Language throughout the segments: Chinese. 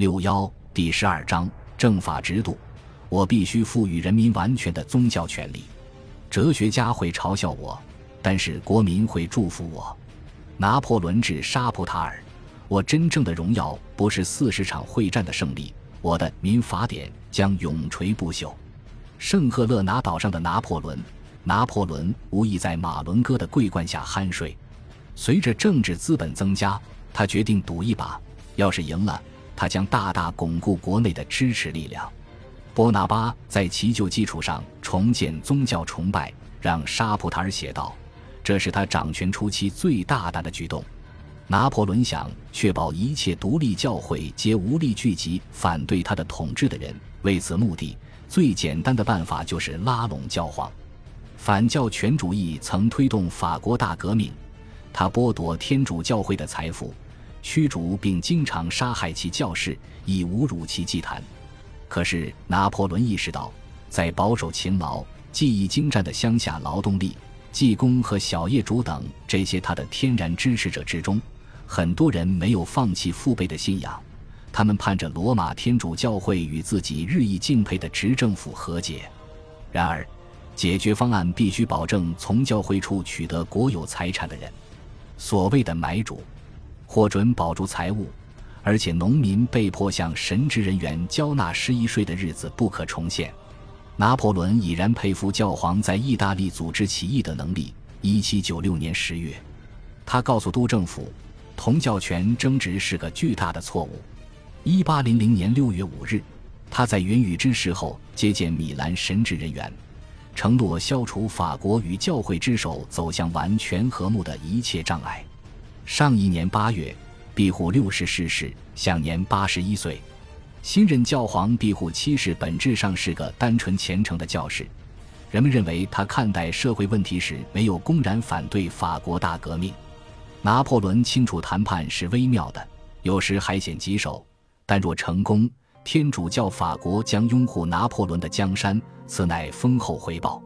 六幺第十二章政法制度，我必须赋予人民完全的宗教权利。哲学家会嘲笑我，但是国民会祝福我。拿破仑至沙普塔尔，我真正的荣耀不是四十场会战的胜利，我的民法典将永垂不朽。圣赫勒拿岛上的拿破仑，拿破仑无意在马伦哥的桂冠下酣睡。随着政治资本增加，他决定赌一把，要是赢了，他将大大巩固国内的支持力量。波拿巴在其旧基础上重建宗教崇拜，让沙普塔尔写道：“这是他掌权初期最大胆的举动。”拿破仑想确保一切独立教会皆无力聚集反对他的统治的人，为此目的，最简单的办法就是拉拢教皇。反教权主义曾推动法国大革命，他剥夺天主教会的财富，驱逐并经常杀害其教士，以侮辱其祭坛。可是拿破仑意识到，在保守勤劳、技艺精湛的乡下劳动力、技工和小业主等这些他的天然支持者之中，很多人没有放弃父辈的信仰，他们盼着罗马天主教会与自己日益敬佩的执政府和解。然而，解决方案必须保证从教会处取得国有财产的人，所谓的买主，获准保住财物。而且，农民被迫向神职人员交纳失意税的日子不可重现。拿破仑已然佩服教皇在意大利组织起义的能力。一七九六年十月，他告诉督政府，同教权争执是个巨大的错误。一八零零年六月五日，他在云雨之时候接见米兰神职人员，承诺消除法国与教会之手走向完全和睦的一切障碍。上一年八月。庇护六世逝世，享年八十一岁。新任教皇庇护七世本质上是个单纯虔诚的教士。人们认为他看待社会问题时没有公然反对法国大革命。拿破仑清楚谈判是微妙的，有时还显棘手。但若成功，天主教法国将拥护拿破仑的江山，此乃丰厚回报。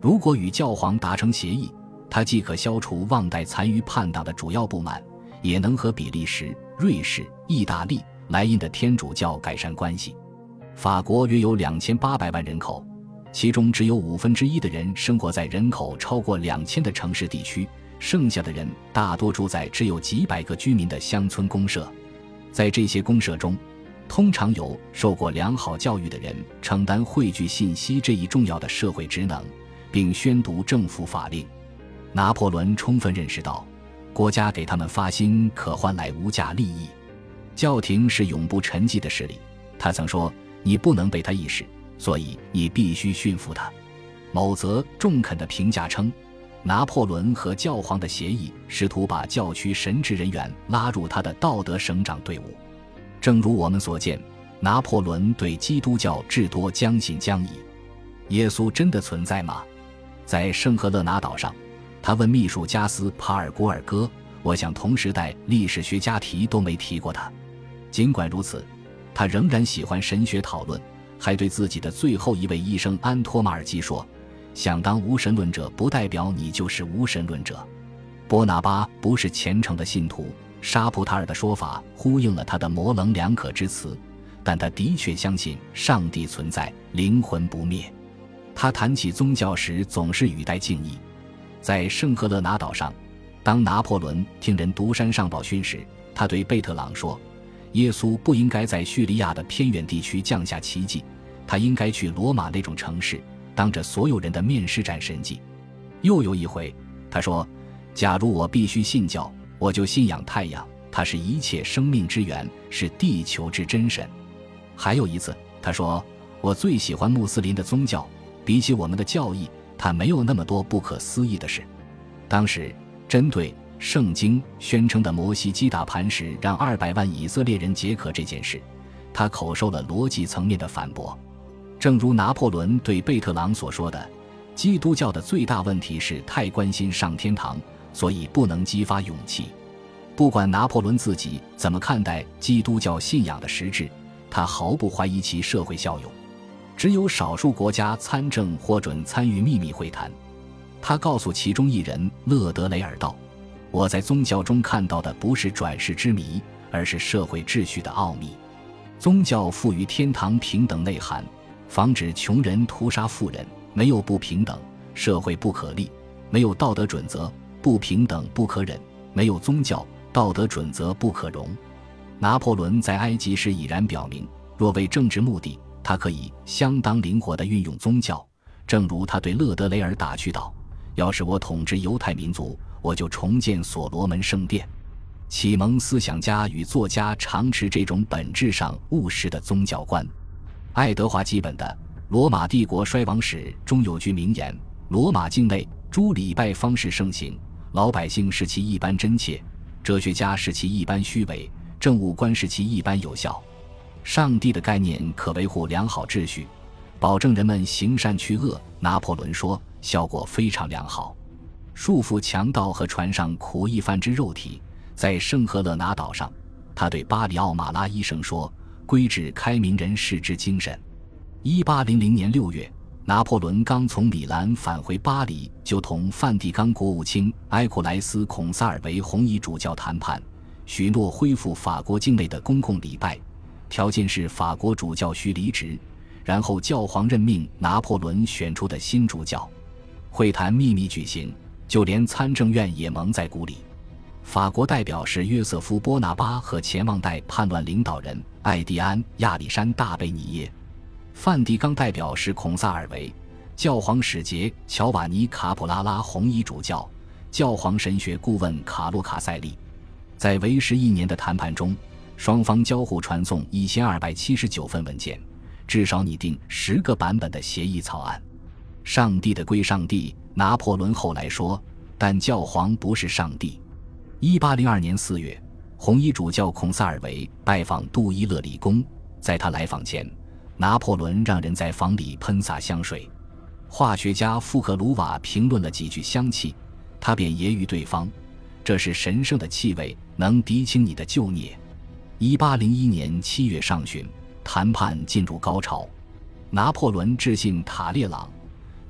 如果与教皇达成协议，它既可消除旺代残余叛党的主要不满。也能和比利时、瑞士、意大利、莱茵的天主教改善关系。法国约有两千八百万人口，其中只有五分之一的人生活在人口超过两千的城市地区，剩下的人大多住在只有几百个居民的乡村公社。在这些公社中，通常有受过良好教育的人承担汇聚信息这一重要的社会职能，并宣读政府法令。拿破仑充分认识到。国家给他们发薪可换来无价利益，教廷是永不沉寂的势力。他曾说：“你不能被他意识，所以你必须驯服他。”某则中肯的评价称，拿破仑和教皇的协议试图把教区神职人员拉入他的道德省长队伍。正如我们所见，拿破仑对基督教至多将信将疑。耶稣真的存在吗？在圣赫勒拿岛上。他问秘书加斯帕尔古尔戈：“我想同时代历史学家提都没提过他。”尽管如此，他仍然喜欢神学讨论，还对自己的最后一位医生安托马尔基说：“想当无神论者，不代表你就是无神论者。”波拿巴不是虔诚的信徒，沙普塔尔的说法呼应了他的模棱两可之词，但他的确相信上帝存在，灵魂不灭。他谈起宗教时总是语带敬意。在圣赫勒拿岛上，当拿破仑听人读山上报讯时，他对贝特朗说：“耶稣不应该在叙利亚的偏远地区降下奇迹，他应该去罗马那种城市，当着所有人的面施展神迹。”又有一回，他说：“假如我必须信教，我就信仰太阳，它是一切生命之源，是地球之真神。”还有一次，他说：“我最喜欢穆斯林的宗教，比起我们的教义。”他没有那么多不可思议的事。当时，针对圣经宣称的摩西击打磐石让二百万以色列人解渴这件事，他口授了逻辑层面的反驳。正如拿破仑对贝特朗所说的：“基督教的最大问题是太关心上天堂，所以不能激发勇气。”不管拿破仑自己怎么看待基督教信仰的实质，他毫不怀疑其社会效用。只有少数国家参政或准参与秘密会谈。他告诉其中一人勒德雷尔道：“我在宗教中看到的不是转世之谜，而是社会秩序的奥秘。”宗教赋予天堂平等内涵，防止穷人屠杀富人，没有不平等，社会不可立；没有道德准则，不平等不可忍；没有宗教，道德准则不可容。拿破仑在埃及时已然表明，若为政治目的，他可以相当灵活地运用宗教。正如他对勒德雷尔打趣道：“要是我统治犹太民族，我就重建所罗门圣殿。”启蒙思想家与作家常持这种本质上务实的宗教观。爱德华·基本的《罗马帝国衰亡史》中有句名言：“罗马境内诸礼拜方式盛行，老百姓视其一般真切；哲学家视其一般虚伪；政务官视其一般有效。上帝的概念可维护良好秩序，保证人们行善去恶。”拿破仑说：“效果非常良好，束缚强盗和船上苦役犯之肉体。”在圣赫勒拿岛上，他对巴里奥马拉医生说：“规制开明人士之精神。”一八零零年六月，拿破仑刚从米兰返回巴黎，就同梵蒂冈国务卿埃库莱斯·孔萨尔维红衣主教谈判，许诺恢复法国境内的公共礼拜，条件是法国主教需离职，然后教皇任命拿破仑选出的新主教。会谈秘密举行，就连参政院也蒙在鼓里。法国代表是约瑟夫·波拿巴和前望代叛乱领导人艾蒂安·亚历山大·贝尼耶，梵蒂冈代表是孔萨尔维，教皇使节乔瓦尼·卡普拉拉红衣主教，教皇神学顾问卡洛卡塞利。在为时一年的谈判中，双方交互传送一千二百七十九份文件，至少拟定十个版本的协议草案。上帝的归上帝，拿破仑后来说，但教皇不是上帝。一八零二年四月，红衣主教孔萨尔维拜访杜伊勒里宫。在他来访前，拿破仑让人在房里喷洒香水。化学家富克鲁瓦评论了几句香气，他便揶揄对方：“这是神圣的气味，能涤清你的旧孽。”一八零一年七月上旬，谈判进入高潮。拿破仑致信塔列朗：“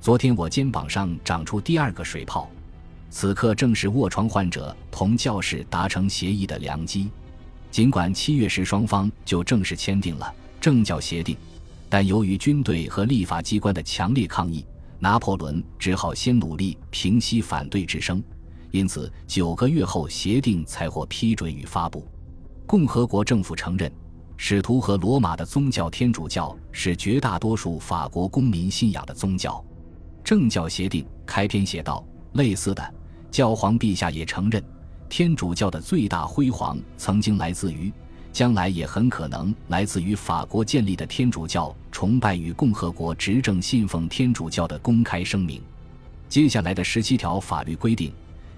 昨天我肩膀上长出第二个水泡。”此刻正是卧床患者同教士达成协议的良机。尽管七月时双方就正式签订了政教协定，但由于军队和立法机关的强烈抗议，拿破仑只好先努力平息反对之声。因此，九个月后协定才获批准与发布。共和国政府承认，使徒和罗马的宗教天主教是绝大多数法国公民信仰的宗教。政教协定开篇写道：“类似的。”教皇陛下也承认，天主教的最大辉煌曾经来自于，将来也很可能来自于法国建立的天主教崇拜与共和国执政信奉天主教的公开声明。接下来的十七条法律规定，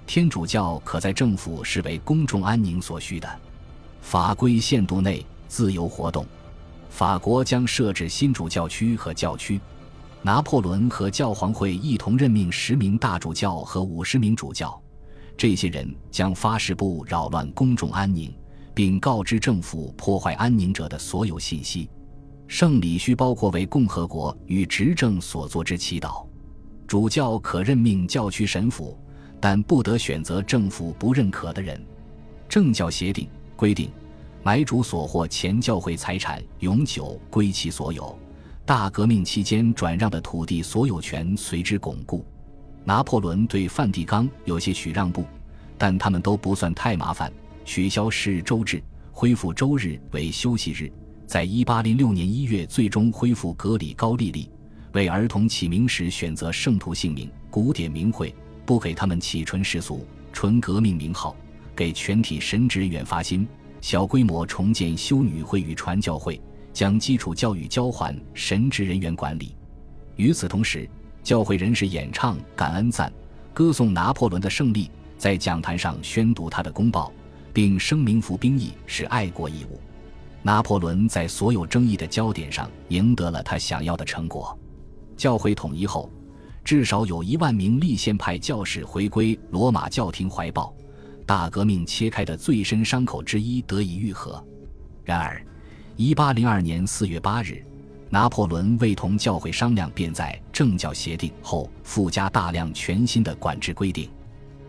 天主教可在政府视为公众安宁所需的法规限度内自由活动。法国将设置新主教区和教区。拿破仑和教皇会一同任命十名大主教和五十名主教，这些人将发誓不扰乱公众安宁，并告知政府破坏安宁者的所有信息。圣礼需包括为共和国与执政所做之祈祷。主教可任命教区神父，但不得选择政府不认可的人。政教协定规定，买主所获前教会财产永久归其所有。大革命期间转让的土地所有权随之巩固。拿破仑对梵蒂冈有些许让步，但他们都不算太麻烦。取消十日周制，恢复周日为休息日。在一八零六年一月，最终恢复格里高利历。为儿童起名时选择圣徒姓名、古典名讳，不给他们起纯世俗、纯革命名号。给全体神职员发薪。小规模重建修女会与传教会。将基础教育交还神职人员管理。与此同时，教会人士演唱感恩赞，歌颂拿破仑的胜利，在讲坛上宣读他的公报，并声明服兵役是爱国义务。拿破仑在所有争议的焦点上赢得了他想要的成果。教会统一后，至少有一万名立宪派教士回归罗马教廷怀抱，大革命切开的最深伤口之一得以愈合。然而。一八零二年四月八日，拿破仑未同教会商量，便在政教协定后附加大量全新的管制规定。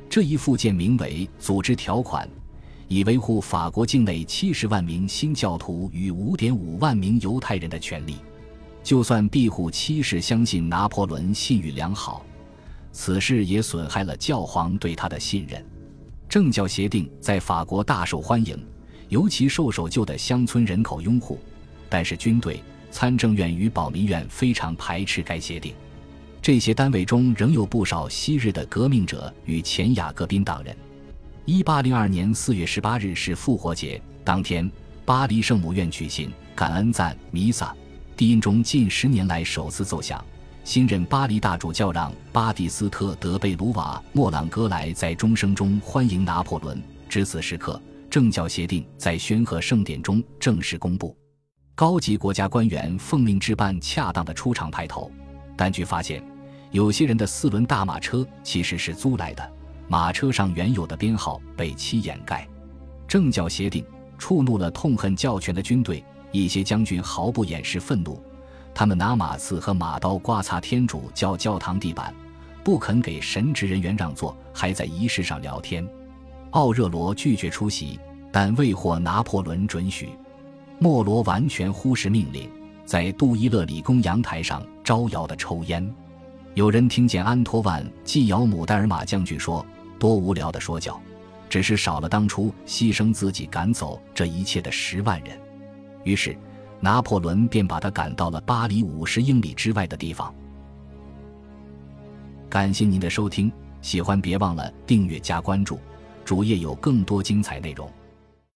这一附件名为《组织条款》，以维护法国境内七十万名新教徒与五点五万名犹太人的权利。就算庇护七世相信拿破仑信誉良好，此事也损害了教皇对他的信任。政教协定在法国大受欢迎，尤其受守旧的乡村人口拥护。但是军队、参政院与保民院非常排斥该协定。这些单位中仍有不少昔日的革命者与前雅各宾党人。一八零二年四月十八日是复活节，当天，巴黎圣母院举行感恩赞弥撒。低音中近十年来首次奏响。新任巴黎大主教让巴蒂斯特·德贝鲁瓦·莫朗哥莱在钟声中欢迎拿破仑。至此时刻，政教协定在宣和盛典中正式公布。高级国家官员奉命置办恰当的出场派头，但据发现，有些人的四轮大马车其实是租来的，马车上原有的编号被其掩盖。政教协定触怒了痛恨教权的军队。一些将军毫不掩饰愤怒，他们拿马刺和马刀刮擦天主教教堂地板，不肯给神职人员让座，还在仪式上聊天。奥热罗拒绝出席，但未获拿破仑准许。莫罗完全忽视命令，在杜伊勒里宫阳台上招摇地抽烟。有人听见安托万·季尧姆戴尔马将军说：“多无聊的说教，只是少了当初牺牲自己赶走这一切的十万人。”于是，拿破仑便把他赶到了巴黎五十英里之外的地方。感谢您的收听，喜欢别忘了订阅加关注，主页有更多精彩内容。